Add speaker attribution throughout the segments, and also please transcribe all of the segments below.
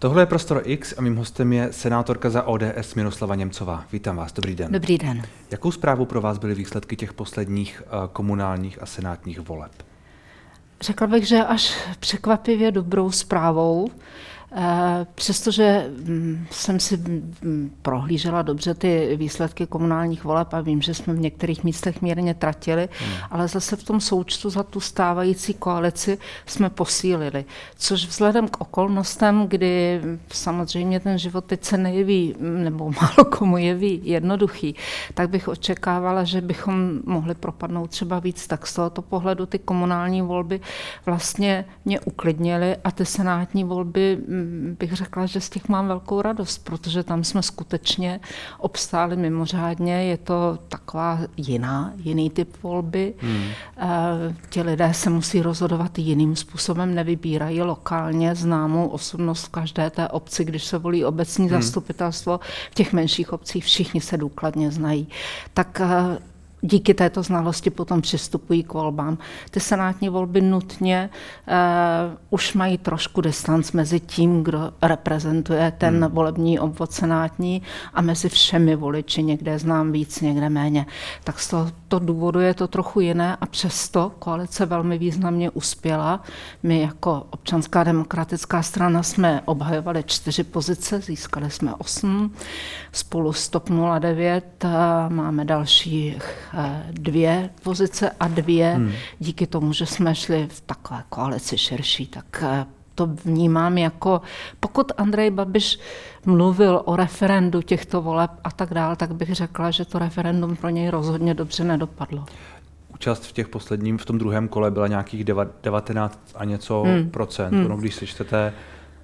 Speaker 1: Tohle je Prostor X a mým hostem je senátorka za ODS Miroslava Němcová. Vítám vás, dobrý den.
Speaker 2: Dobrý den.
Speaker 1: Jakou zprávu pro vás byly výsledky těch posledních eh, komunálních a senátních voleb?
Speaker 2: Řekla bych, že až překvapivě dobrou zprávou. Eh, přestože mm, jsem si mm, prohlížela dobře ty výsledky komunálních voleb a vím, že jsme v některých místech mírně tratili, hmm. ale zase v tom součtu za tu stávající koalici jsme posílili. Což vzhledem k okolnostem, kdy samozřejmě ten život teď se nejeví, nebo málo komu jeví jednoduchý, tak bych očekávala, že bychom mohli propadnout třeba víc. Tak z tohoto pohledu ty komunální volby vlastně mě uklidnily a ty senátní volby bych řekla, že z těch mám velkou radost, protože tam jsme skutečně obstáli mimořádně. Je to taková jiná, jiný typ volby. Hmm. Eh, ti lidé se musí rozhodovat jiným způsobem, nevybírají lokálně známou osobnost v každé té obci, když se volí obecní hmm. zastupitelstvo. V těch menších obcích všichni se důkladně znají. Tak eh, díky této znalosti potom přistupují k volbám. Ty senátní volby nutně uh, už mají trošku distanc mezi tím, kdo reprezentuje ten hmm. volební obvod senátní a mezi všemi voliči. Někde znám víc, někde méně. Tak z tohoto důvodu je to trochu jiné a přesto koalice velmi významně uspěla. My jako občanská demokratická strana jsme obhajovali čtyři pozice, získali jsme osm. Spolu s TOP 09 uh, máme dalších Eh, dvě pozice a dvě hmm. díky tomu, že jsme šli v takové koalici širší, tak eh, to vnímám jako, pokud Andrej Babiš mluvil o referendu těchto voleb a tak dále, tak bych řekla, že to referendum pro něj rozhodně dobře nedopadlo.
Speaker 1: Účast v těch posledním, v tom druhém kole byla nějakých 19 a něco hmm. procent. Hmm. Ono, když sečtete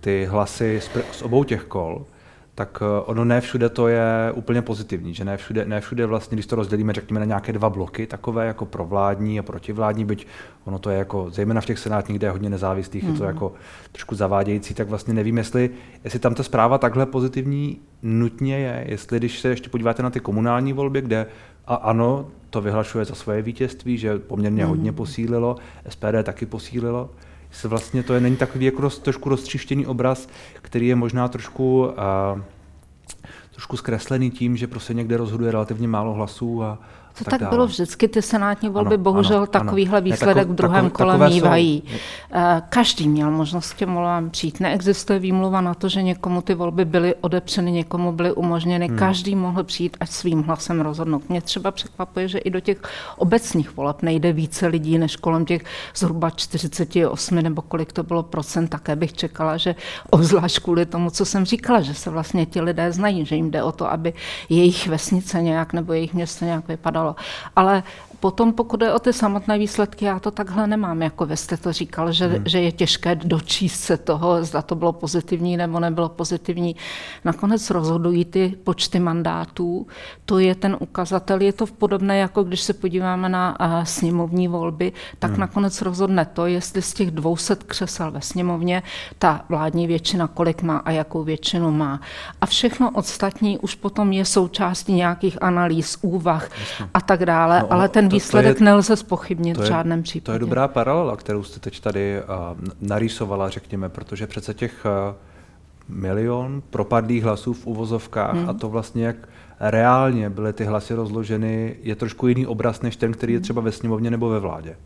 Speaker 1: ty hlasy z, z obou těch kol, tak eh, ono ne všude to je úplně pozitivní, že ne všude, ne všude vlastně, když to rozdělíme, řekněme, na nějaké dva bloky, takové jako provládní a protivládní, byť ono to je jako, zejména v těch senátních, kde je hodně nezávislých, mm. je to mhm. jako trošku zavádějící, tak vlastně nevím, jestli, jestli tam ta zpráva takhle pozitivní nutně je, jestli když se ještě podíváte na ty komunální volby, kde a ano, to vyhlašuje za svoje vítězství, že poměrně mm. hodně posílilo, SPD taky posílilo, se vlastně to je, není takový jako roz, trošku roztřištěný obraz, který je možná trošku, uh, trošku zkreslený tím, že prostě někde rozhoduje relativně málo hlasů a,
Speaker 2: to tak, tak bylo vždycky, ty senátní volby ano, bohužel ano, takovýhle ano. výsledek v druhém takové, kole mývají. Jsou... Eh, každý měl možnost k těm volbám přijít. Neexistuje výmluva na to, že někomu ty volby byly odepřeny, někomu byly umožněny. Hmm. Každý mohl přijít a svým hlasem rozhodnout. Mě třeba překvapuje, že i do těch obecních voleb nejde více lidí než kolem těch zhruba 48 nebo kolik to bylo procent. Také bych čekala, že obzvlášť kvůli tomu, co jsem říkala, že se vlastně ti lidé znají, že jim jde o to, aby jejich vesnice nějak nebo jejich město nějak vypadalo stalo. Ale Potom, pokud je o ty samotné výsledky, já to takhle nemám, jako vy jste to říkal, že, hmm. že je těžké dočíst se toho, zda to bylo pozitivní nebo nebylo pozitivní. Nakonec rozhodují ty počty mandátů, to je ten ukazatel, je to podobné, jako když se podíváme na uh, sněmovní volby, tak hmm. nakonec rozhodne to, jestli z těch 200 křesel ve sněmovně ta vládní většina kolik má a jakou většinu má. A všechno ostatní už potom je součástí nějakých analýz, úvah a tak dále, no, ale ten výsledek to je, nelze spochybnit v žádném případě.
Speaker 1: To je dobrá paralela, kterou jste teď tady uh, narýsovala, řekněme, protože přece těch uh, milion propadlých hlasů v uvozovkách hmm. a to vlastně jak reálně byly ty hlasy rozloženy, je trošku jiný obraz než ten, který je třeba ve sněmovně nebo ve vládě.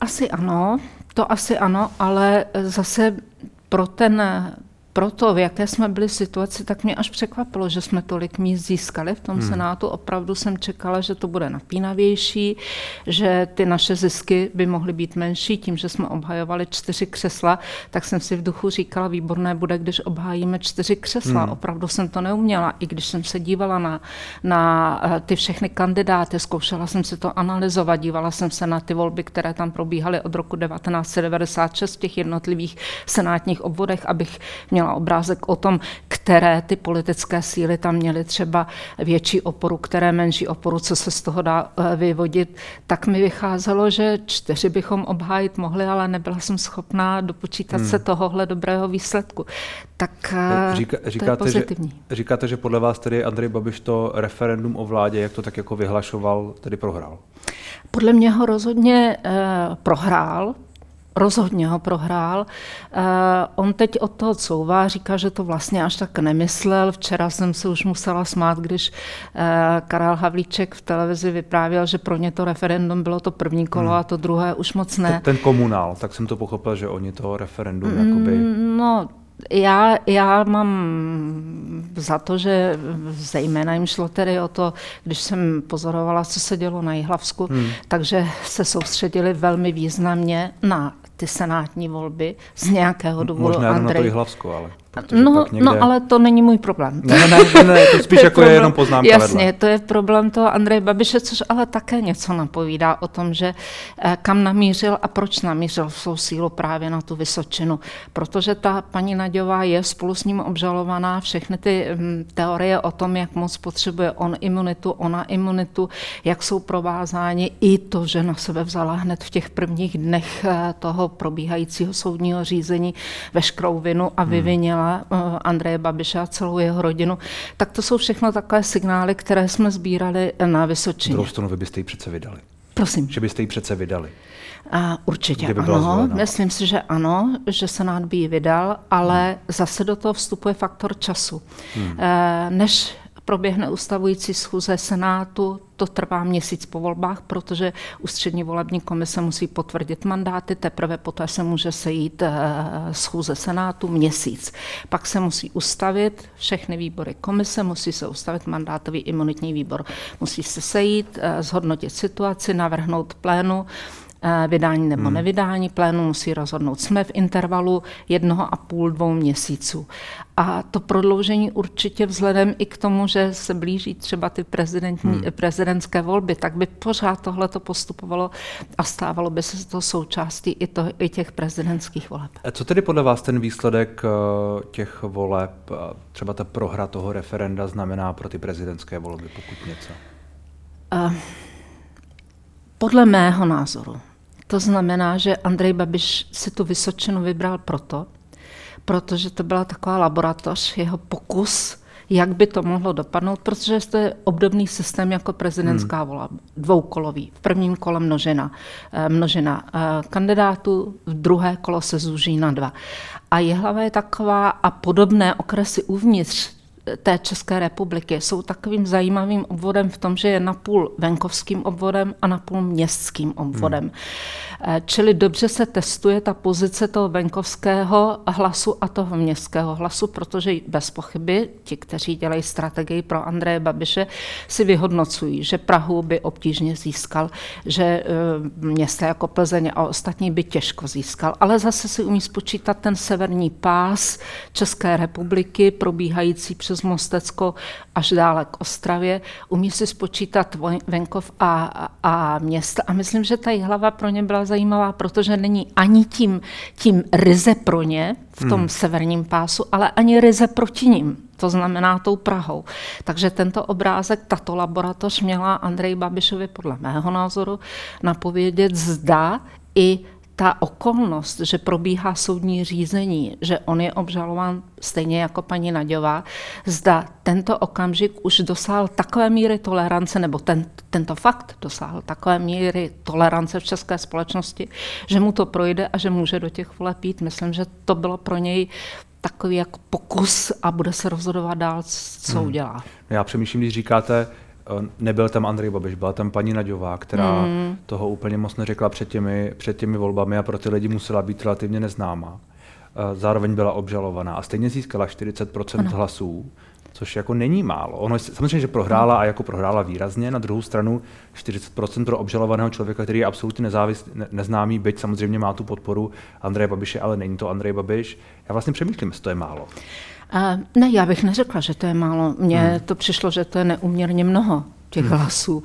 Speaker 2: Asi ano, to asi ano, ale zase pro ten pro to, v jaké jsme byli situaci, tak mě až překvapilo, že jsme tolik míst získali v tom hmm. Senátu. Opravdu jsem čekala, že to bude napínavější, že ty naše zisky by mohly být menší. Tím, že jsme obhajovali čtyři křesla, tak jsem si v duchu říkala, výborné bude, když obhájíme čtyři křesla. Hmm. Opravdu jsem to neuměla, i když jsem se dívala na, na eh, ty všechny kandidáty, zkoušela jsem si to analyzovat, dívala jsem se na ty volby, které tam probíhaly od roku 1996 v těch jednotlivých senátních obvodech, abych měla měla obrázek o tom, které ty politické síly tam měly třeba větší oporu, které menší oporu, co se z toho dá eh, vyvodit, tak mi vycházelo, že čtyři bychom obhájit mohli, ale nebyla jsem schopná dopočítat hmm. se tohohle dobrého výsledku. Tak eh, Říká, říkáte, to je pozitivní.
Speaker 1: Že, říkáte, že podle vás tedy Andrej Babiš to referendum o vládě, jak to tak jako vyhlašoval, tedy prohrál?
Speaker 2: Podle mě ho rozhodně eh, prohrál, rozhodně ho prohrál. Uh, on teď od toho couvá, říká, že to vlastně až tak nemyslel. Včera jsem se už musela smát, když uh, Karel Havlíček v televizi vyprávěl, že pro ně to referendum bylo to první kolo hmm. a to druhé už moc ne.
Speaker 1: Ten, ten komunál, tak jsem to pochopil, že oni to referendum mm, jakoby...
Speaker 2: No, já, já mám za to, že zejména jim šlo tedy o to, když jsem pozorovala, co se dělo na Jihlavsku, hmm. takže se soustředili velmi významně na ty senátní volby z nějakého důvodu.
Speaker 1: Možná
Speaker 2: Andrej...
Speaker 1: na to Jihlavsko, ale.
Speaker 2: No, někde... no, ale to není můj problém.
Speaker 1: Ne, ne, ne, ne to spíš to je jako problém, je jenom poznámka
Speaker 2: Jasně,
Speaker 1: vedle.
Speaker 2: to je problém toho Andreje Babiše, což ale také něco napovídá o tom, že eh, kam namířil a proč namířil svou sílu právě na tu Vysočinu. Protože ta paní Naďová je spolu s ním obžalovaná všechny ty hm, teorie o tom, jak moc potřebuje on imunitu, ona imunitu, jak jsou provázáni i to, že na sebe vzala hned v těch prvních dnech eh, toho probíhajícího soudního řízení veškerou vinu a hmm. vyvinila hmm. Andreje Babiše a celou jeho rodinu, tak to jsou všechno takové signály, které jsme sbírali na Vysočině.
Speaker 1: Druhou stranu vy byste ji přece vydali.
Speaker 2: Prosím.
Speaker 1: Že byste ji přece vydali.
Speaker 2: A určitě Kdyby ano, myslím si, že ano, že Senát by ji vydal, ale hmm. zase do toho vstupuje faktor času. Hmm. Eh, než proběhne ustavující schůze Senátu, to trvá měsíc po volbách, protože ústřední volební komise musí potvrdit mandáty, teprve poté se může sejít eh, schůze Senátu měsíc. Pak se musí ustavit všechny výbory komise, musí se ustavit mandátový imunitní výbor. Musí se sejít, eh, zhodnotit situaci, navrhnout plénu, vydání nebo hmm. nevydání plénu musí rozhodnout. Jsme v intervalu jednoho a půl, dvou měsíců. A to prodloužení určitě vzhledem i k tomu, že se blíží třeba ty prezidentní, hmm. prezidentské volby, tak by pořád tohle to postupovalo a stávalo by se to součástí i, to, i těch prezidentských voleb.
Speaker 1: A co tedy podle vás ten výsledek eh, těch voleb, eh, třeba ta prohra toho referenda znamená pro ty prezidentské volby, pokud něco? Uh,
Speaker 2: podle mého názoru to znamená, že Andrej Babiš si tu Vysočinu vybral proto, protože to byla taková laboratoř, jeho pokus, jak by to mohlo dopadnout, protože to je obdobný systém jako prezidentská hmm. vola, dvoukolový. V prvním kole množina, eh, množina eh, kandidátů, v druhé kolo se zúží na dva. A Jihlava je taková a podobné okresy uvnitř té České republiky jsou takovým zajímavým obvodem v tom, že je napůl venkovským obvodem a napůl městským obvodem. Hmm. Eh, čili dobře se testuje ta pozice toho venkovského hlasu a toho městského hlasu, protože bez pochyby ti, kteří dělají strategii pro Andreje Babiše, si vyhodnocují, že Prahu by obtížně získal, že eh, města jako Plzeň a ostatní by těžko získal, ale zase si umí spočítat ten severní pás České republiky, probíhající přes Mostecko až dále k Ostravě, umí si spočítat venkov a, a, a města a myslím, že ta hlava pro ně byla zajímavá, protože není ani tím, tím ryze pro ně v tom hmm. severním pásu, ale ani ryze proti ním. To znamená tou Prahou. Takže tento obrázek, tato laboratoř měla Andrej Babišovi podle mého názoru napovědět, zda i ta okolnost, že probíhá soudní řízení, že on je obžalován stejně jako paní Naďová, zda tento okamžik už dosáhl takové míry tolerance, nebo ten, tento fakt dosáhl takové míry tolerance v české společnosti, že mu to projde a že může do těch voleb jít. Myslím, že to bylo pro něj takový jako pokus a bude se rozhodovat dál, co hmm. udělá.
Speaker 1: Já přemýšlím, když říkáte, nebyl tam Andrej Babiš, byla tam paní Naďová, která mm. toho úplně moc neřekla před těmi, před těmi volbami a pro ty lidi musela být relativně neznámá. Eh, zároveň byla obžalovaná a stejně získala 40% ano. hlasů, což jako není málo. Ono samozřejmě, že prohrála a jako prohrála výrazně, na druhou stranu 40% pro obžalovaného člověka, který je absolutně nezávis, ne, neznámý, byť samozřejmě má tu podporu Andreje Babiše, ale není to Andrej Babiš. Já vlastně přemýšlím, jestli to je málo.
Speaker 2: Ne, já bych neřekla, že to je málo. Mně hmm. to přišlo, že to je neuměrně mnoho těch hmm. hlasů.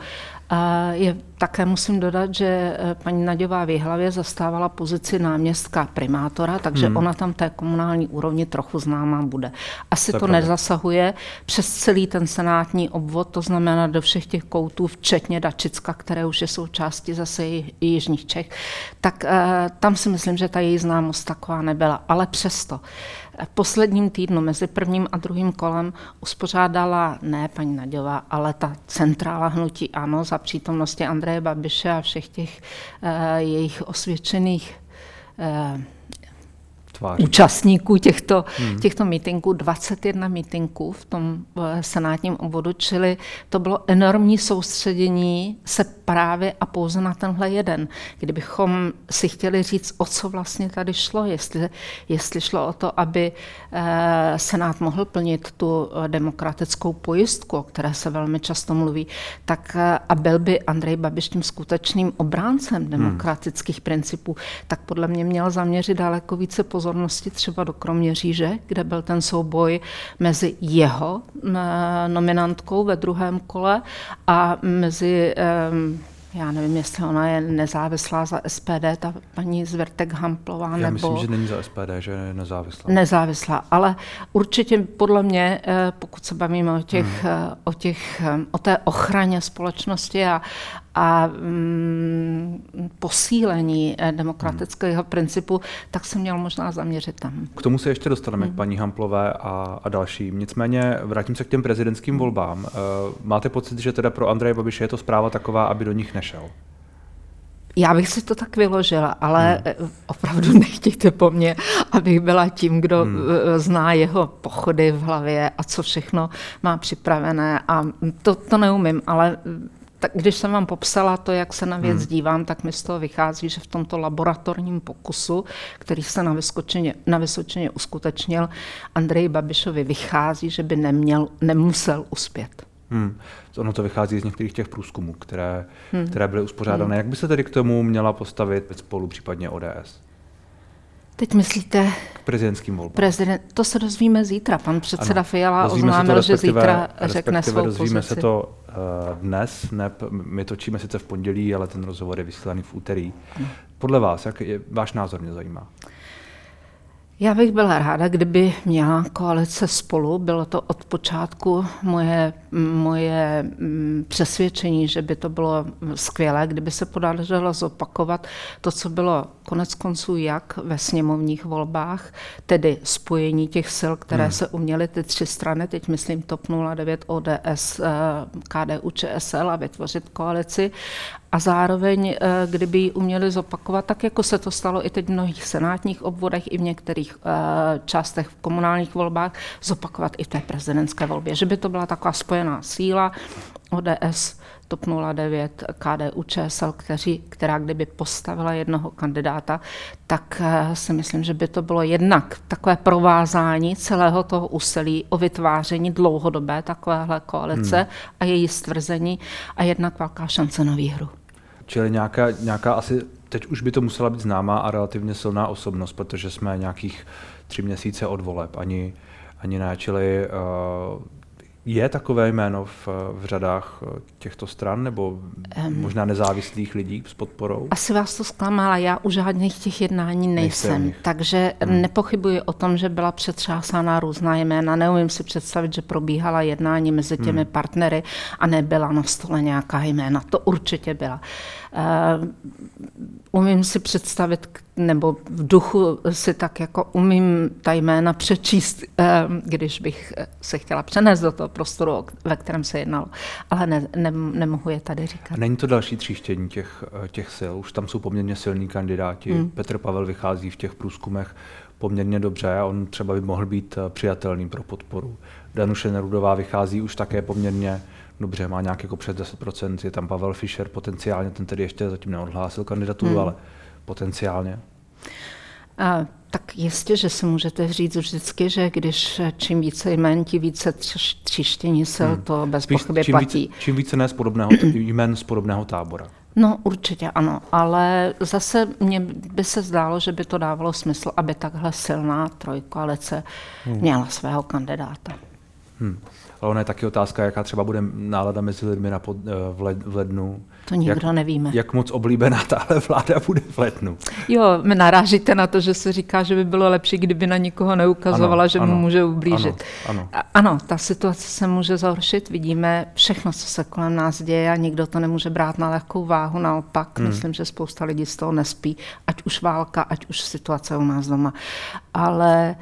Speaker 2: A je, také musím dodat, že eh, paní Naďová v Jihlavě zastávala pozici náměstka primátora, takže hmm. ona tam té komunální úrovni trochu známá bude. Asi to, to nezasahuje přes celý ten senátní obvod, to znamená do všech těch koutů, včetně Dačicka, které už je součástí zase i Jižních Čech, tak uh, tam si myslím, že ta její známost taková nebyla. Ale přesto v posledním týdnu mezi prvním a druhým kolem uspořádala ne paní Naďová, ale ta centrála hnutí ANO za přítomnosti Andreje Babiše a všech těch uh, jejich osvědčených Tváří. účastníků těchto, hmm. těchto mítinků, 21 mítinků v tom eh, senátním obvodu, čili to bylo enormní soustředění se právě a pouze na tenhle jeden. Kdybychom si chtěli říct, o co vlastně tady šlo, jestli, jestli šlo o to, aby eh, Senát mohl plnit tu eh, demokratickou pojistku, o které se velmi často mluví, tak a byl by Andrej Babiš tím skutečným obráncem hmm. demokratických hmm. principů, tak podle mě měl zaměřit daleko více pozornosti třeba do Kroměříže, kde byl ten souboj mezi jeho eh, nominantkou ve druhém kole a mezi já nevím, jestli ona je nezávislá za SPD, ta paní Zvertek Hamplová,
Speaker 1: Já nebo... myslím, že není za SPD, že je nezávislá.
Speaker 2: Nezávislá, ale určitě podle mě, eh, pokud se bavíme o, těch, hmm. Eh, o, těch, o té ochraně společnosti a, a mm, posílení eh, demokratického hmm. principu, tak se měl možná zaměřit tam.
Speaker 1: K tomu se ještě dostaneme, hmm. k paní Hamplové a, a dalším. Nicméně vrátím se k těm prezidentským volbám. Uh, máte pocit, že teda pro Andreje Babiše je to zpráva taková, aby do nich nešel?
Speaker 2: Já bych si to tak vyložila, ale hmm. Eh, opravdu nechtějte po mně, abych byla tím, kdo hmm. zná jeho pochody v hlavě a co všechno má připravené. A to, to neumím, ale tak když jsem vám popsala to, jak se na věc hmm. dívám, tak mi z toho vychází, že v tomto laboratorním pokusu, který se na Vysočině, na Vysočině uskutečnil, Andrej Babišovi vychází, že by neměl, nemusel uspět.
Speaker 1: Hmm. Ono to vychází z některých těch průzkumů, které, hmm. které byly uspořádané. Hmm. Jak by se tedy k tomu měla postavit spolu, případně ODS?
Speaker 2: Teď myslíte...
Speaker 1: K prezidentským volbám.
Speaker 2: Prezident, to se dozvíme zítra. Pan předseda ano, Fiala oznámil, že zítra řekne svou
Speaker 1: dozvíme
Speaker 2: pozici.
Speaker 1: se to dnes, ne, my točíme sice v pondělí, ale ten rozhovor je vysílaný v úterý. Hmm. Podle vás, jak je, váš názor mě zajímá?
Speaker 2: Já bych byla ráda, kdyby měla koalice spolu. Bylo to od počátku moje, moje mm, přesvědčení, že by to bylo skvělé, kdyby se podařilo zopakovat to, co bylo konec konců jak ve sněmovních volbách, tedy spojení těch sil, které hmm. se uměly, ty tři strany, teď myslím TOP 09, ODS, KDU, ČSL a vytvořit koalici a zároveň, eh, kdyby ji uměli zopakovat, tak jako se to stalo i teď v mnohých senátních obvodech, i v některých eh, částech v komunálních volbách, zopakovat i v té prezidentské volbě. Že by to byla taková spojená síla ODS, TOP 09, KDU, ČSL, kteří, která kdyby postavila jednoho kandidáta, tak eh, si myslím, že by to bylo jednak takové provázání celého toho úsilí o vytváření dlouhodobé takovéhle koalice hmm. a její stvrzení a jednak velká šance na výhru.
Speaker 1: Čili nějaká, nějaká asi, teď už by to musela být známá a relativně silná osobnost, protože jsme nějakých tři měsíce od voleb, ani, ani ne, čili uh, je takové jméno v, v řadách eh, těchto stran nebo um, možná nezávislých lidí s podporou?
Speaker 2: Asi vás to zklamala, já u žádných těch jednání nejsem, takže hmm. nepochybuji o tom, že byla přetřásána různá jména. Neumím si představit, že probíhala jednání mezi těmi hmm. partnery a nebyla na stole nějaká jména. To určitě byla. Uh, umím si představit, nebo v duchu si tak jako umím ta jména přečíst, uh, když bych se chtěla přenést do toho prostoru, ve kterém se jednalo. Ale ne, ne, nemohu je tady říkat.
Speaker 1: Není to další tříštění těch, těch sil? Už tam jsou poměrně silní kandidáti. Hmm. Petr Pavel vychází v těch průzkumech poměrně dobře. On třeba by mohl být přijatelný pro podporu. Danuše Nerudová vychází už také poměrně dobře, má nějak jako přes 10%, je tam Pavel Fischer potenciálně, ten tedy ještě zatím neodhlásil kandidaturu, hmm. ale potenciálně.
Speaker 2: A, tak jistě, že si můžete říct vždycky, že když čím více jmén, tím více třištění sil, hmm. to bez Spíš, pochyby
Speaker 1: čím
Speaker 2: platí.
Speaker 1: Víc, čím více ne z podobného, jmén z podobného tábora.
Speaker 2: No určitě ano, ale zase mně by se zdálo, že by to dávalo smysl, aby takhle silná trojkoalice hmm. měla svého kandidáta.
Speaker 1: Hmm. Ale ona je taky otázka, jaká třeba bude nálada mezi lidmi na pod, eh, v, led, v lednu.
Speaker 2: To nikdo
Speaker 1: jak,
Speaker 2: nevíme.
Speaker 1: Jak moc oblíbená tahle vláda bude v lednu.
Speaker 2: Jo, narážíte na to, že se říká, že by bylo lepší, kdyby na nikoho neukazovala, ano, že mu může ublížit.
Speaker 1: Ano,
Speaker 2: ano. ano, ta situace se může zhoršit, vidíme všechno, co se kolem nás děje a nikdo to nemůže brát na lehkou váhu, naopak. Hmm. Myslím, že spousta lidí z toho nespí, ať už válka, ať už situace u nás doma. Ale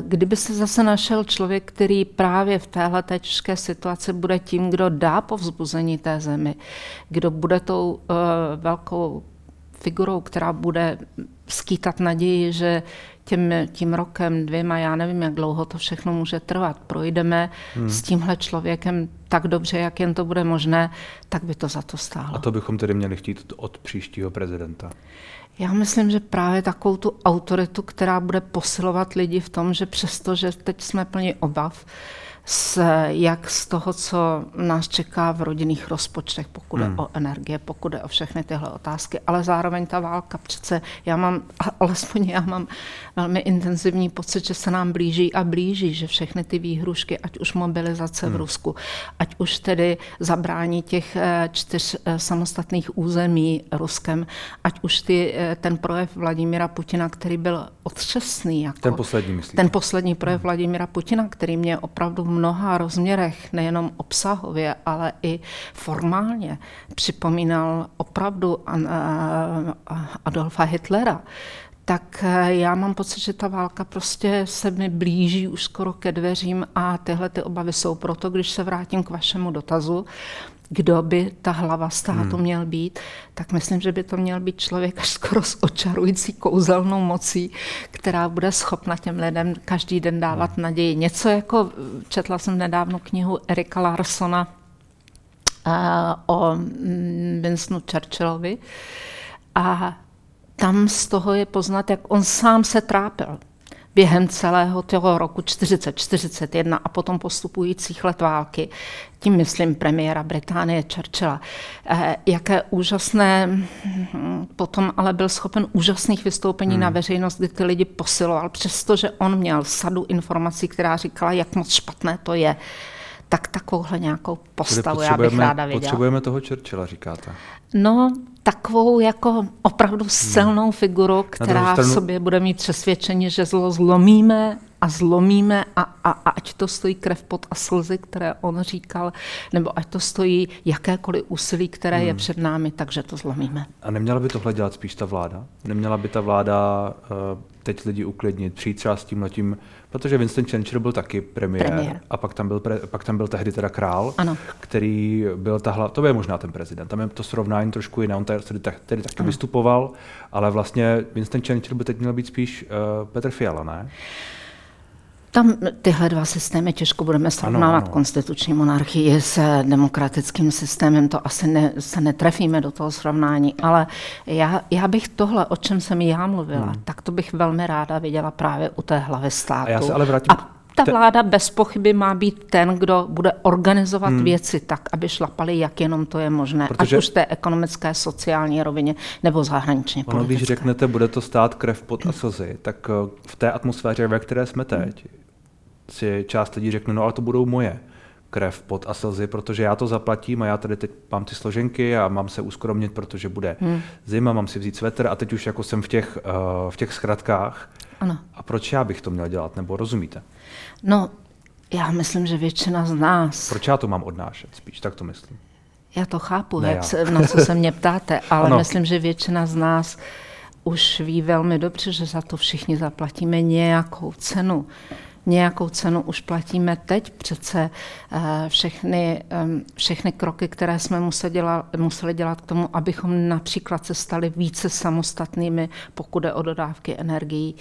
Speaker 2: kdyby se zase našel člověk, který právě v téhle těžké situaci bude tím, kdo dá povzbuzení té zemi, kdo bude tou uh, velkou figurou, která bude skýtat naději, že tím, tím rokem, dvěma, já nevím, jak dlouho to všechno může trvat, projdeme hmm. s tímhle člověkem tak dobře, jak jen to bude možné, tak by to za to stálo.
Speaker 1: A to bychom tedy měli chtít od příštího prezidenta.
Speaker 2: Já myslím, že právě takovou tu autoritu, která bude posilovat lidi v tom, že přesto, že teď jsme plni obav, z, jak z toho, co nás čeká v rodinných rozpočtech, pokud hmm. je o energie, pokud je o všechny tyhle otázky. Ale zároveň ta válka přece, já mám, alespoň já mám velmi intenzivní pocit, že se nám blíží a blíží, že všechny ty výhrušky, ať už mobilizace hmm. v Rusku, ať už tedy zabrání těch eh, čtyř eh, samostatných území Ruskem, ať už ty, eh, ten projev Vladimira Putina, který byl otřesný. Jako,
Speaker 1: ten poslední, myslíte?
Speaker 2: Ten poslední projev hmm. Vladimira Putina, který mě opravdu mnoha rozměrech, nejenom obsahově, ale i formálně připomínal opravdu Adolfa Hitlera, tak eh, já mám pocit, že ta válka prostě se mi blíží už skoro ke dveřím a tyhle ty obavy jsou proto, když se vrátím k vašemu dotazu, kdo by ta hlava státu hmm. měl být, tak myslím, že by to měl být člověk až skoro s očarující kouzelnou mocí, která bude schopna těm lidem každý den dávat hmm. naději. Něco jako, četla jsem nedávno knihu Erika Larsona uh, o mm, Winstonu Churchillovi a tam z toho je poznat, jak on sám se trápil během celého toho roku 40, 41 a potom postupujících let války, tím myslím premiéra Británie Churchilla, eh, jaké úžasné, potom ale byl schopen úžasných vystoupení hmm. na veřejnost, kdy ty lidi posiloval, přestože on měl sadu informací, která říkala, jak moc špatné to je tak takovouhle nějakou postavu já bych ráda viděla.
Speaker 1: Potřebujeme toho Churchilla, říkáte?
Speaker 2: No, takovou jako opravdu silnou hmm. figuru, která stranu... v sobě bude mít přesvědčení, že zlo zlomíme a zlomíme a, a, a ať to stojí krev pod a slzy, které on říkal, nebo ať to stojí jakékoliv úsilí, které hmm. je před námi, takže to zlomíme.
Speaker 1: A neměla by tohle dělat spíš ta vláda? Neměla by ta vláda uh, teď lidi uklidnit, přijít třeba s tím letím, protože Winston Churchill byl taky premiér, premiér. a pak tam byl, pre, pak tam byl tehdy teda král, ano. který byl ta hla, to je možná ten prezident, tam je to srovnání trošku jiné, on tady, tady, tady taky ano. vystupoval, ale vlastně Winston Churchill by teď měl být spíš uh, Petr Fiala, ne?
Speaker 2: Tam tyhle dva systémy těžko budeme srovnávat. Konstituční monarchii s demokratickým systémem, to asi ne, se netrefíme do toho srovnání, ale já, já bych tohle, o čem jsem já mluvila, hmm. tak to bych velmi ráda viděla právě u té hlavy státu.
Speaker 1: A já se ale vrátím... A
Speaker 2: ta vláda bez pochyby má být ten, kdo bude organizovat hmm. věci tak, aby šlapaly, jak jenom to je možné, Protože... ať už té ekonomické, sociální rovině nebo zahraničně
Speaker 1: ono, Když řeknete, bude to stát krev pod a slzy, tak eh, v té atmosféře, ve které jsme teď, si část lidí řekne, no ale to budou moje krev, pot a slzy, protože já to zaplatím a já tady teď mám ty složenky a mám se uskromnit, protože bude hmm. zima, mám si vzít svetr a teď už jako jsem v těch, uh, v těch zkratkách. Ano. A proč já bych to měl dělat, nebo rozumíte?
Speaker 2: No, já myslím, že většina z nás...
Speaker 1: Proč já to mám odnášet, spíš, tak to myslím.
Speaker 2: Já to chápu, ne, jak já. Se, na co se mě ptáte, ale ano. myslím, že většina z nás už ví velmi dobře, že za to všichni zaplatíme nějakou cenu nějakou cenu už platíme teď. Přece eh, všechny, všechny kroky, které jsme museli dělat, museli dělat k tomu, abychom například se stali více samostatnými, pokud jde o dodávky energií.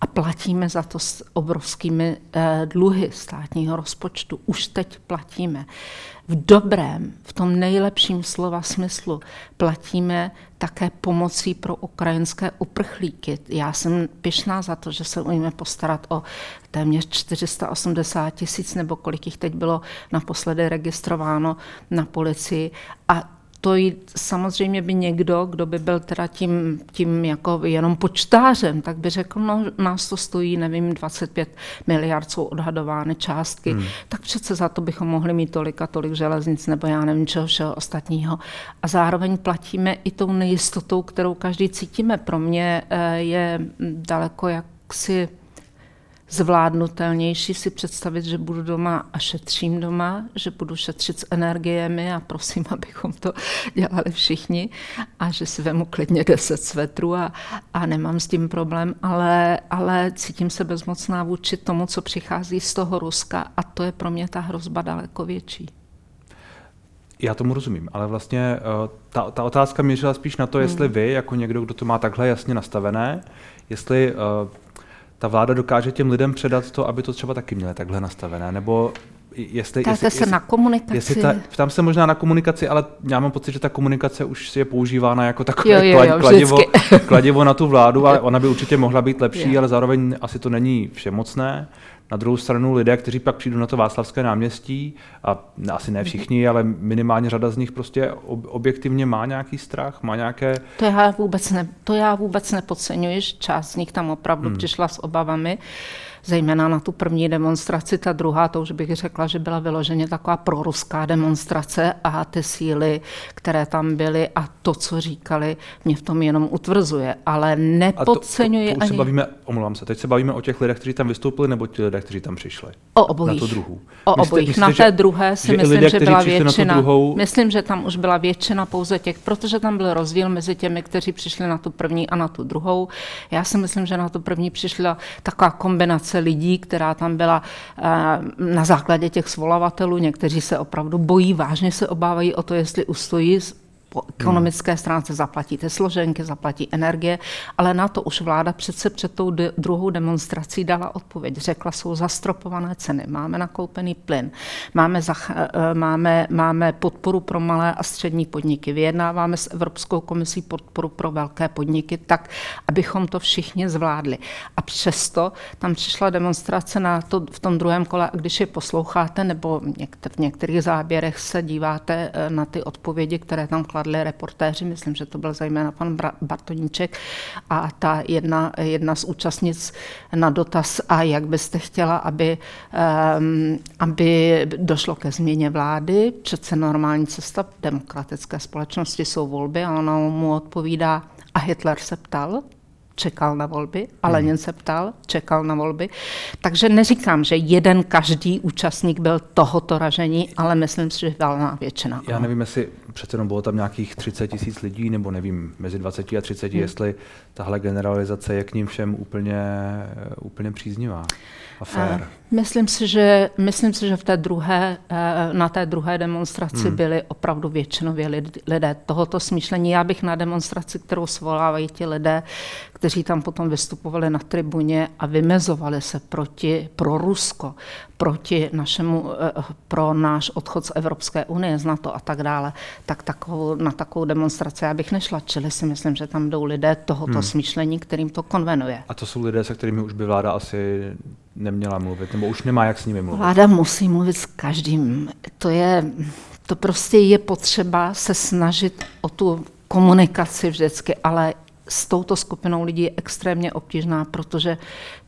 Speaker 2: A platíme za to s obrovskými eh, dluhy státního rozpočtu. Už teď platíme v dobrém, v tom nejlepším slova smyslu platíme také pomocí pro ukrajinské uprchlíky. Já jsem pyšná za to, že se umíme postarat o téměř 480 tisíc, nebo kolik jich teď bylo naposledy registrováno na policii. A to samozřejmě by někdo, kdo by byl teda tím, tím jako jenom počtářem, tak by řekl, no nás to stojí, nevím, 25 miliard jsou odhadovány částky, hmm. tak přece za to bychom mohli mít tolik a tolik železnic nebo já nevím čeho všeho ostatního. A zároveň platíme i tou nejistotou, kterou každý cítíme. Pro mě eh, je daleko jaksi zvládnutelnější si představit, že budu doma a šetřím doma, že budu šetřit s energiemi a prosím, abychom to dělali všichni a že si vemu klidně 10 svetrů a, a nemám s tím problém, ale, ale cítím se bezmocná vůči tomu, co přichází z toho Ruska a to je pro mě ta hrozba daleko větší.
Speaker 1: Já tomu rozumím, ale vlastně uh, ta, ta otázka měřila spíš na to, hmm. jestli vy, jako někdo, kdo to má takhle jasně nastavené, jestli uh, ta vláda dokáže těm lidem předat to, aby to třeba taky měli takhle nastavené, nebo jestli...
Speaker 2: Ptáte jestli, se jestli, na komunikaci. Jestli
Speaker 1: ta, ptám se možná na komunikaci, ale já mám pocit, že ta komunikace už je používána jako takové jo, jo, jo, kladivo, kladivo na tu vládu, ale ona by určitě mohla být lepší, jo. ale zároveň asi to není všemocné. Na druhou stranu lidé, kteří pak přijdou na to Václavské náměstí, a asi ne všichni, ale minimálně řada z nich prostě objektivně má nějaký strach, má nějaké...
Speaker 2: To já vůbec, ne, to já vůbec nepodceňuji, část z nich tam opravdu hmm. přišla s obavami. Zejména na tu první demonstraci, ta druhá, to už bych řekla, že byla vyloženě taková proruská demonstrace a ty síly, které tam byly a to, co říkali, mě v tom jenom utvrzuje, ale nepodceňuji
Speaker 1: už ani... se bavíme, omlouvám se, teď se bavíme o těch lidech, kteří tam vystoupili, nebo ti lidé, kteří tam přišli?
Speaker 2: O obojích.
Speaker 1: Na tu druhou.
Speaker 2: O myslíte, obojích. Myslíte, na té druhé si že myslím, lidé, že byla většina. Druhou... Myslím, že tam už byla většina pouze těch, protože tam byl rozdíl mezi těmi, kteří přišli na tu první a na tu druhou. Já si myslím, že na tu první přišla taková kombinace kombinace lidí, která tam byla eh, na základě těch svolavatelů. Někteří se opravdu bojí, vážně se obávají o to, jestli ustojí po ekonomické stránce zaplatíte složenky, zaplatí energie, ale na to už vláda přece před tou druhou demonstrací dala odpověď. Řekla, jsou zastropované ceny, máme nakoupený plyn, máme, zach- eh, máme, máme podporu pro malé a střední podniky, vyjednáváme s Evropskou komisí podporu pro velké podniky tak, abychom to všichni zvládli. A přesto tam přišla demonstrace na to, v tom druhém kole a když je posloucháte nebo v některých záběrech se díváte eh, na ty odpovědi, které tam kladly kladli reportéři, myslím, že to byl zejména pan Bartoníček a ta jedna, jedna z účastnic na dotaz, a jak byste chtěla, aby, um, aby došlo ke změně vlády, přece normální cesta demokratické společnosti jsou volby a ona mu odpovídá, a Hitler se ptal, čekal na volby a hmm. Lenin se ptal, čekal na volby. Takže neříkám, že jeden každý účastník byl tohoto ražení, ale myslím si, že valná většina.
Speaker 1: Já nevím, jestli přece jenom bylo tam nějakých 30 tisíc lidí, nebo nevím, mezi 20 a 30, hmm. jestli tahle generalizace je k ním všem úplně, úplně příznivá a fér.
Speaker 2: Myslím si, že, myslím si, že v té druhé, eh, na té druhé demonstraci hmm. byli opravdu většinově lidé tohoto smýšlení. Já bych na demonstraci, kterou svolávají ti lidé, kteří tam potom vystupovali na tribuně a vymezovali se proti, pro Rusko, proti našemu, eh, pro náš odchod z Evropské unie, z NATO a tak dále, tak takovou, na takovou demonstraci já bych nešla. Čili si myslím, že tam jdou lidé tohoto hmm. smýšlení, kterým to konvenuje.
Speaker 1: A to jsou lidé, se kterými už by vláda asi neměla mluvit, nebo už nemá jak s nimi mluvit?
Speaker 2: Vláda musí mluvit s každým. To je, to prostě je potřeba se snažit o tu komunikaci vždycky, ale s touto skupinou lidí je extrémně obtížná, protože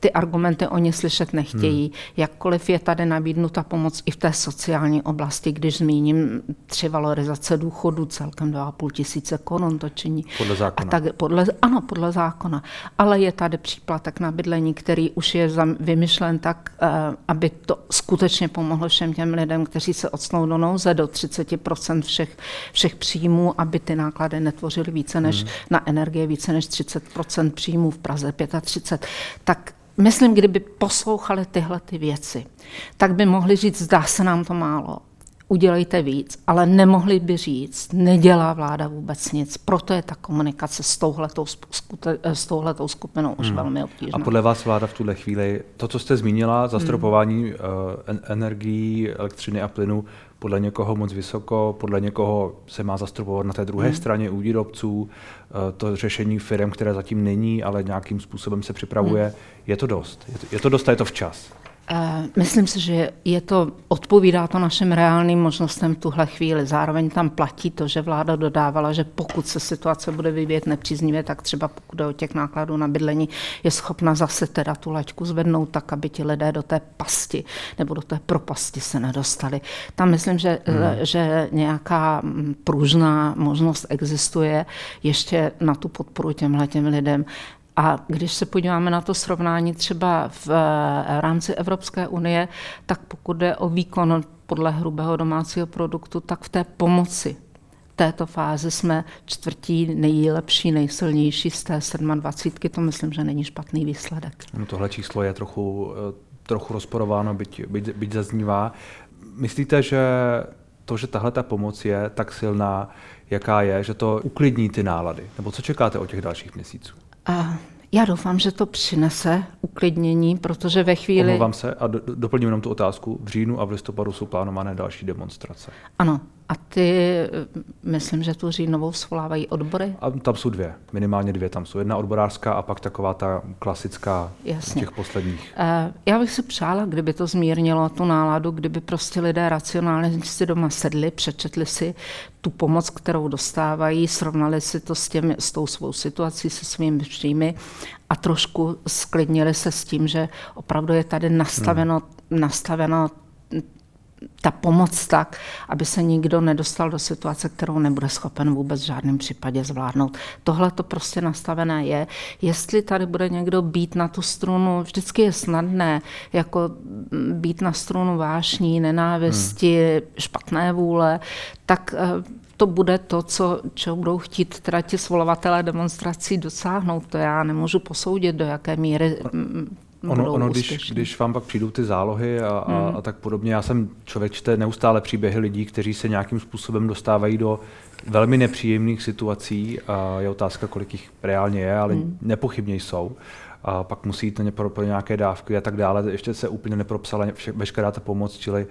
Speaker 2: ty argumenty oni slyšet nechtějí. Hmm. Jakkoliv je tady nabídnuta pomoc i v té sociální oblasti, když zmíním tři valorizace důchodu, celkem 2,5 tisíce korun to činí.
Speaker 1: Podle zákona.
Speaker 2: A tak, podle, ano, podle zákona. Ale je tady příplatek na bydlení, který už je vymyšlen tak, eh, aby to skutečně pomohlo všem těm lidem, kteří se odstnou do nouze do 30% všech, všech příjmů, aby ty náklady netvořily více než hmm. na energie, více než 30% příjmů v Praze 35. Tak myslím, kdyby poslouchali tyhle ty věci, tak by mohli říct, zdá se nám to málo, udělejte víc, ale nemohli by říct, nedělá vláda vůbec nic. Proto je ta komunikace s touhletou, s touhletou skupinou už hmm. velmi obtížná.
Speaker 1: A podle vás vláda v tuhle chvíli, to, co jste zmínila, zastropování hmm. uh, energií, elektřiny a plynu, podle někoho moc vysoko, podle někoho se má zastropovat na té druhé hmm. straně u výrobců, eh, to řešení firm, které zatím není, ale nějakým způsobem se připravuje, hmm. je to dost. Je to, je to dost a je to včas.
Speaker 2: Eh, myslím si, že je to, odpovídá to našim reálným možnostem v tuhle chvíli. Zároveň tam platí to, že vláda dodávala, že pokud se situace bude vyvíjet nepříznivě, tak třeba pokud jde o těch nákladů na bydlení, je schopna zase teda tu laťku zvednout tak, aby ti lidé do té pasti nebo do té propasti se nedostali. Tam myslím, že, hmm. že nějaká mm, pružná možnost existuje ještě na tu podporu těmhle těm lidem. A když se podíváme na to srovnání třeba v eh, rámci Evropské unie, tak pokud jde o výkon podle hrubého domácího produktu, tak v té pomoci této fázi jsme čtvrtí nejlepší, nejsilnější z té 27. To myslím, že není špatný výsledek.
Speaker 1: No tohle číslo je trochu, eh, trochu rozporováno, byť, byť, byť zaznívá. Myslíte, že to, že tahle ta pomoc je tak silná, jaká je, že to uklidní ty nálady? Nebo co čekáte o těch dalších měsíců?
Speaker 2: A já doufám, že to přinese uklidnění, protože ve chvíli...
Speaker 1: Omlouvám se a do, doplním jenom tu otázku. V říjnu a v listopadu jsou plánované další demonstrace.
Speaker 2: Ano, a ty, myslím, že tu říjnovou svolávají odbory?
Speaker 1: A tam jsou dvě, minimálně dvě. Tam jsou jedna odborářská a pak taková ta klasická Jasně. těch posledních.
Speaker 2: Eh, já bych si přála, kdyby to zmírnilo tu náladu, kdyby prostě lidé racionálně si doma sedli, přečetli si tu pomoc, kterou dostávají, srovnali si to s, těmi, s tou svou situací, se svými příjmy a trošku sklidnili se s tím, že opravdu je tady nastaveno, hmm. nastaveno ta pomoc tak, aby se nikdo nedostal do situace, kterou nebude schopen vůbec v žádném případě zvládnout. Tohle to prostě nastavené je. Jestli tady bude někdo být na tu strunu, vždycky je snadné jako být na strunu vášní, nenávisti, hmm. špatné vůle, tak eh, to bude to, co, čeho budou chtít teda ti svolovatelé demonstrací dosáhnout. To já nemůžu posoudit, do jaké míry
Speaker 1: ono, ono když, když vám pak přijdou ty zálohy a, a, hmm. a tak podobně, já jsem člověk čte neustále příběhy lidí, kteří se nějakým způsobem dostávají do velmi nepříjemných situací a je otázka, kolik jich reálně je, ale hmm. nepochybně jsou. A pak musí jít pro, pro nějaké dávky a tak dále. Ještě se úplně nepropsala veškerá ta pomoc, čili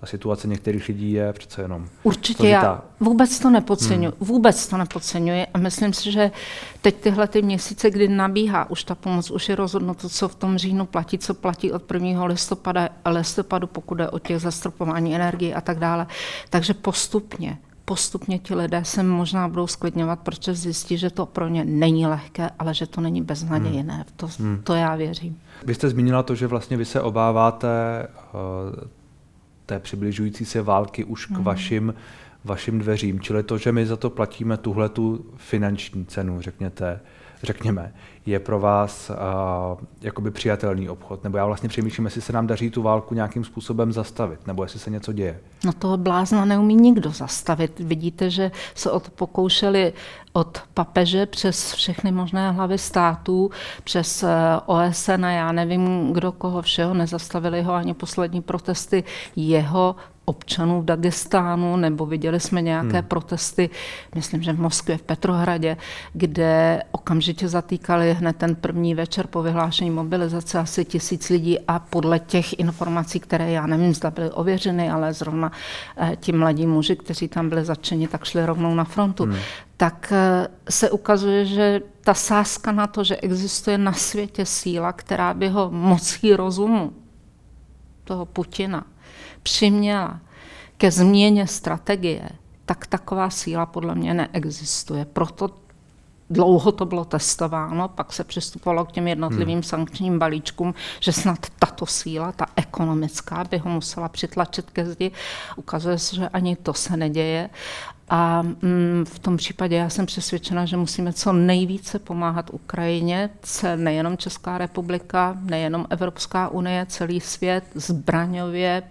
Speaker 1: ta situace některých lidí je přece jenom.
Speaker 2: Určitě složitá. já vůbec to nepodceňuji, hmm. vůbec to nepodceňuji a myslím si, že teď tyhle ty měsíce, kdy nabíhá už ta pomoc, už je rozhodnuto, co v tom říjnu platí, co platí od 1. listopada, listopadu, pokud je o těch zastropování energie a tak dále. Takže postupně postupně ti lidé se možná budou sklidňovat, protože zjistí, že to pro ně není lehké, ale že to není beznadějné. Hmm. To, hmm. to já věřím.
Speaker 1: Vy jste zmínila to, že vlastně vy se obáváte uh, té přibližující se války už k mm. vašim, vašim dveřím. Čili to, že my za to platíme tuhle tu finanční cenu, řekněte, řekněme, je pro vás uh, jakoby přijatelný obchod? Nebo já vlastně přemýšlím, jestli se nám daří tu válku nějakým způsobem zastavit, nebo jestli se něco děje.
Speaker 2: No toho blázna neumí nikdo zastavit. Vidíte, že se o to pokoušeli od papeže přes všechny možné hlavy států, přes OSN a já nevím, kdo koho všeho, nezastavili ho ani poslední protesty jeho občanů v Dagestánu, nebo viděli jsme nějaké hmm. protesty, myslím, že v Moskvě, v Petrohradě, kde okamžitě zatýkali hned ten první večer po vyhlášení mobilizace asi tisíc lidí a podle těch informací, které já nevím, zda byly ověřeny, ale zrovna eh, ti mladí muži, kteří tam byli začeni, tak šli rovnou na frontu. Hmm. Tak eh, se ukazuje, že ta sázka na to, že existuje na světě síla, která by ho mocí rozumu, toho Putina, přiměla ke změně strategie, tak taková síla podle mě neexistuje. Proto dlouho to bylo testováno, pak se přistupovalo k těm jednotlivým hmm. sankčním balíčkům, že snad tato síla, ta ekonomická, by ho musela přitlačit ke zdi. Ukazuje se, že ani to se neděje. A mm, v tom případě já jsem přesvědčena, že musíme co nejvíce pomáhat Ukrajině, nejenom Česká republika, nejenom Evropská unie, celý svět, zbraňově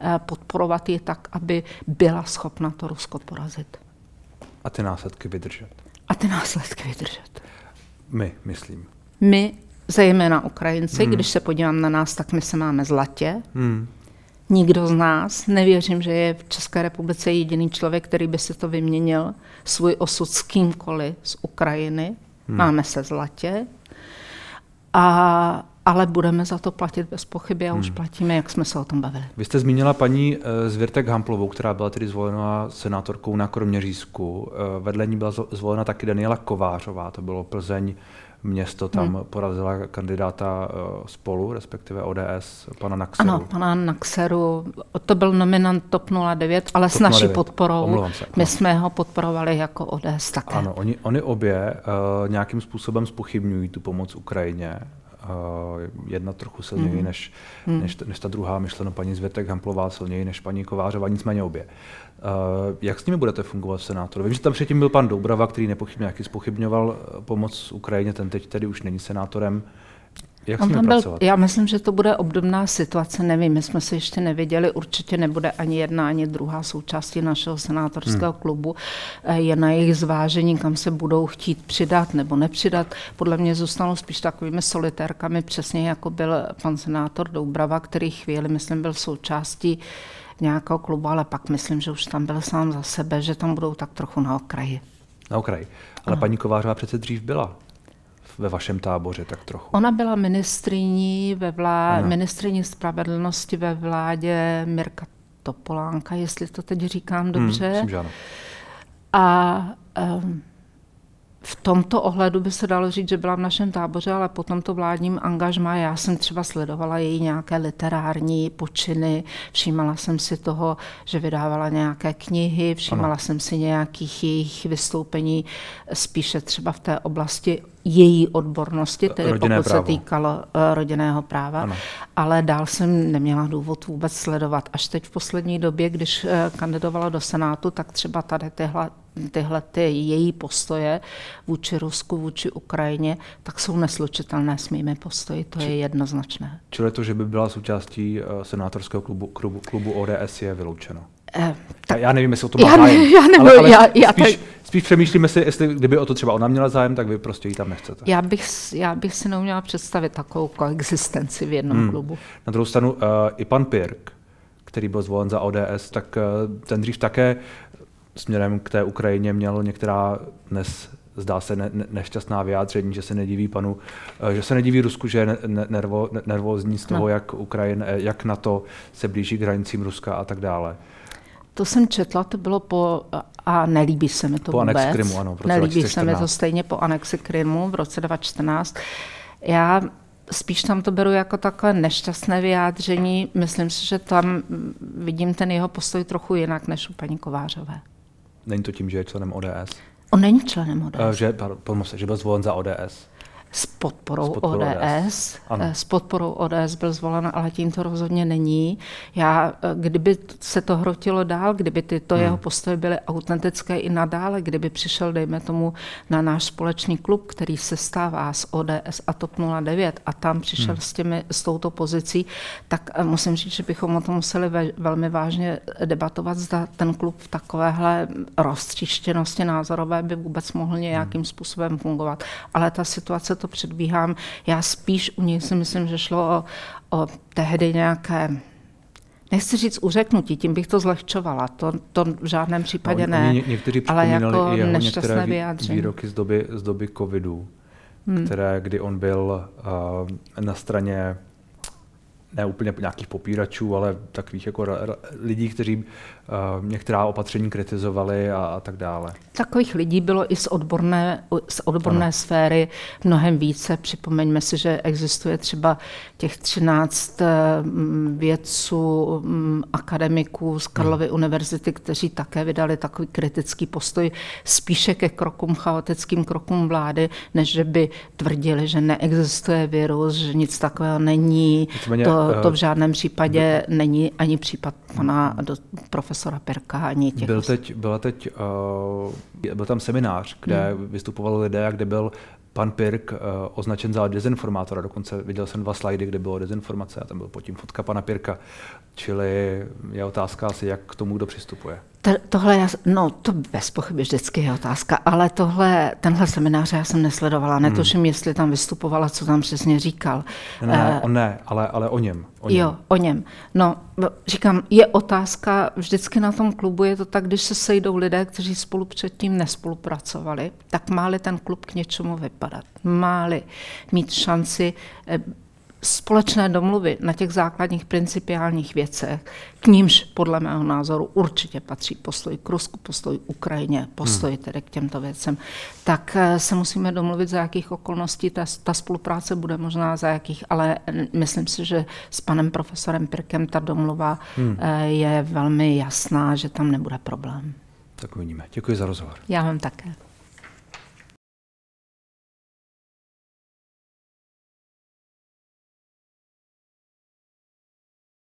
Speaker 2: eh, podporovat ji tak, aby byla schopna to Rusko porazit.
Speaker 1: A ty následky vydržet.
Speaker 2: A ty následky vydržet.
Speaker 1: My, myslím.
Speaker 2: My, zejména Ukrajinci, hmm. když se podívám na nás, tak my se máme zlatě. Hmm. Nikdo z nás, nevěřím, že je v České republice jediný člověk, který by si to vyměnil, svůj osud s kýmkoliv z Ukrajiny. Hmm. Máme se zlatě. A, ale budeme za to platit bez pochyby a už hmm. platíme, jak jsme se o tom bavili.
Speaker 1: Vy jste zmínila paní eh, Zvěrtek Hamplovou, která byla tedy zvolena senátorkou na Kroměřížsku. Eh, vedle ní byla zvolena taky Daniela Kovářová, to bylo Plzeň město tam hmm. porazila kandidáta uh, spolu, respektive ODS, pana Naxeru.
Speaker 2: Ano, pana Naxeru. To byl nominant TOP 09, ale TOP s naší 09. podporou. Se, My jsme ho podporovali jako ODS také.
Speaker 1: Ano, oni, oni obě uh, nějakým způsobem spochybňují tu pomoc Ukrajině. Uh, jedna trochu silněji mm. než, mm. než, než ta druhá, myšleno paní Zvětek Hamplová silněji než paní Kovářová, nicméně obě. Uh, jak s nimi budete fungovat v senátoru? Vím, že tam předtím byl pan Doubrava, který nepochybně nějaký spochybňoval pomoc Ukrajině, ten teď tedy už není senátorem. Jak On tam byl,
Speaker 2: já myslím, že to bude obdobná situace, nevím, my jsme se ještě nevěděli, určitě nebude ani jedna, ani druhá součástí našeho senátorského hmm. klubu. Eh, je na jejich zvážení, kam se budou chtít přidat nebo nepřidat. Podle mě zůstanou spíš takovými solitérkami, přesně jako byl pan senátor Doubrava, který chvíli, myslím, byl součástí nějakého klubu, ale pak myslím, že už tam byl sám za sebe, že tam budou tak trochu na okraji.
Speaker 1: Na okraji. Ale ano. paní Kovářová přece dřív byla ve vašem táboře tak trochu.
Speaker 2: Ona byla ministriní ve vlá... ministriní spravedlnosti ve vládě Mirka Topolánka, jestli to teď říkám hmm, dobře. Hmm,
Speaker 1: myslím, že ano.
Speaker 2: A um, v tomto ohledu by se dalo říct, že byla v našem táboře, ale po tomto vládním angažmá já jsem třeba sledovala její nějaké literární počiny, všímala jsem si toho, že vydávala nějaké knihy, všímala ano. jsem si nějakých jejich vystoupení spíše třeba v té oblasti její odbornosti, tedy Rodinné pokud právo. se týkalo uh, rodinného práva, ano. ale dál jsem neměla důvod vůbec sledovat. Až teď v poslední době, když uh, kandidovala do Senátu, tak třeba tady tyhle tyhle ty její postoje vůči Rusku, vůči Ukrajině, tak jsou neslučitelné s mými postoji, to Či, je jednoznačné.
Speaker 1: Čili to, že by byla součástí uh, senátorského klubu, klubu, klubu ODS je vyloučeno?
Speaker 2: Eh,
Speaker 1: tak, já nevím, jestli o to má
Speaker 2: já,
Speaker 1: zájem,
Speaker 2: ne, já nevím, ale, ale já, já
Speaker 1: spíš, tak... spíš přemýšlíme si, jestli kdyby o to třeba ona měla zájem, tak vy prostě ji tam nechcete.
Speaker 2: Já bych, já bych si neuměla představit takovou koexistenci v jednom hmm. klubu.
Speaker 1: Na druhou stranu uh, i pan Pirk, který byl zvolen za ODS, tak uh, ten dřív také směrem k té Ukrajině měl některá dnes zdá se ne, ne, nešťastná vyjádření, že se nediví panu, že se nediví Rusku, že je ne, nervo, nervózní z toho, no. jak Ukrajina, jak na to se blíží k hranicím Ruska a tak dále.
Speaker 2: To jsem četla, to bylo po, a nelíbí se mi to
Speaker 1: po
Speaker 2: vůbec.
Speaker 1: anexi Krymu, ano, v roce
Speaker 2: Nelíbí
Speaker 1: 2014.
Speaker 2: se mi to stejně po anexi Krymu v roce 2014. Já spíš tam to beru jako takové nešťastné vyjádření. Myslím si, že tam vidím ten jeho postoj trochu jinak než u paní Kovářové.
Speaker 1: Není to tím, že je členem ODS?
Speaker 2: On není členem ODS. Uh,
Speaker 1: že, pardon, že byl zvolen za ODS
Speaker 2: s podporou, s podporou ODS. ODS. Ano. S podporou ODS byl zvolen, ale tím to rozhodně není. Já, kdyby se to hrotilo dál, kdyby tyto hmm. jeho postoje byly autentické i nadále, kdyby přišel, dejme tomu, na náš společný klub, který se stává z ODS a TOP 09 a tam přišel hmm. s, těmi, s touto pozicí, tak eh, musím říct, že bychom o tom museli ve, velmi vážně debatovat, zda ten klub v takovéhle roztříštěnosti názorové by vůbec mohl nějakým hmm. způsobem fungovat. Ale ta situace to předbíhám. Já spíš u něj si myslím, že šlo o, o tehdy nějaké Nechci říct uřeknutí, tím bych to zlehčovala, to, to v žádném případě no, ne,
Speaker 1: ně, někteří ale jako i jeho nešťastné vyjádření. výroky z doby, z doby covidu, hmm. které, kdy on byl uh, na straně ne úplně nějakých popíračů, ale takových jako lidí, kteří uh, některá opatření kritizovali a, a tak dále.
Speaker 2: Takových lidí bylo i z odborné, z odborné ano. sféry mnohem více. Připomeňme si, že existuje třeba těch 13 mm, vědců, akademiků z Karlovy hmm. univerzity, kteří také vydali takový kritický postoj spíše ke krokům, chaotickým krokům vlády, než že by tvrdili, že neexistuje virus, že nic takového není. Nicméně, to to, v žádném případě byl, není ani případ pana do, profesora Perka, ani těch.
Speaker 1: Byl teď, byla teď, uh, byl tam seminář, kde hmm. vystupovali lidé a kde byl pan Pirk uh, označen za dezinformátora. Dokonce viděl jsem dva slajdy, kde bylo dezinformace a tam byl pod tím fotka pana Pirka. Čili je otázka asi, jak k tomu kdo přistupuje.
Speaker 2: To, tohle, no to bez pochyby vždycky je otázka, ale tohle, tenhle seminář já jsem nesledovala, netuším, hmm. jestli tam vystupovala, co tam přesně říkal.
Speaker 1: Ne, uh, ne, ale, ale o něm. O něm.
Speaker 2: Jo, o něm. No, říkám, je otázka, vždycky na tom klubu je to tak, když se sejdou lidé, kteří spolu předtím nespolupracovali, tak má-li ten klub k něčemu vypadat, má-li mít šanci eh, společné domluvy na těch základních principiálních věcech, k nímž podle mého názoru určitě patří postoj k Rusku, postoj Ukrajině, postoj hmm. tedy k těmto věcem, tak eh, se musíme domluvit, za jakých okolností ta, ta spolupráce bude možná za jakých, ale myslím si, že s panem profesorem Pirkem ta domluva hmm. Eh, je velmi jasná, že tam nebude problém.
Speaker 1: Tak uvidíme. Děkuji za rozhovor.
Speaker 2: Já vám také.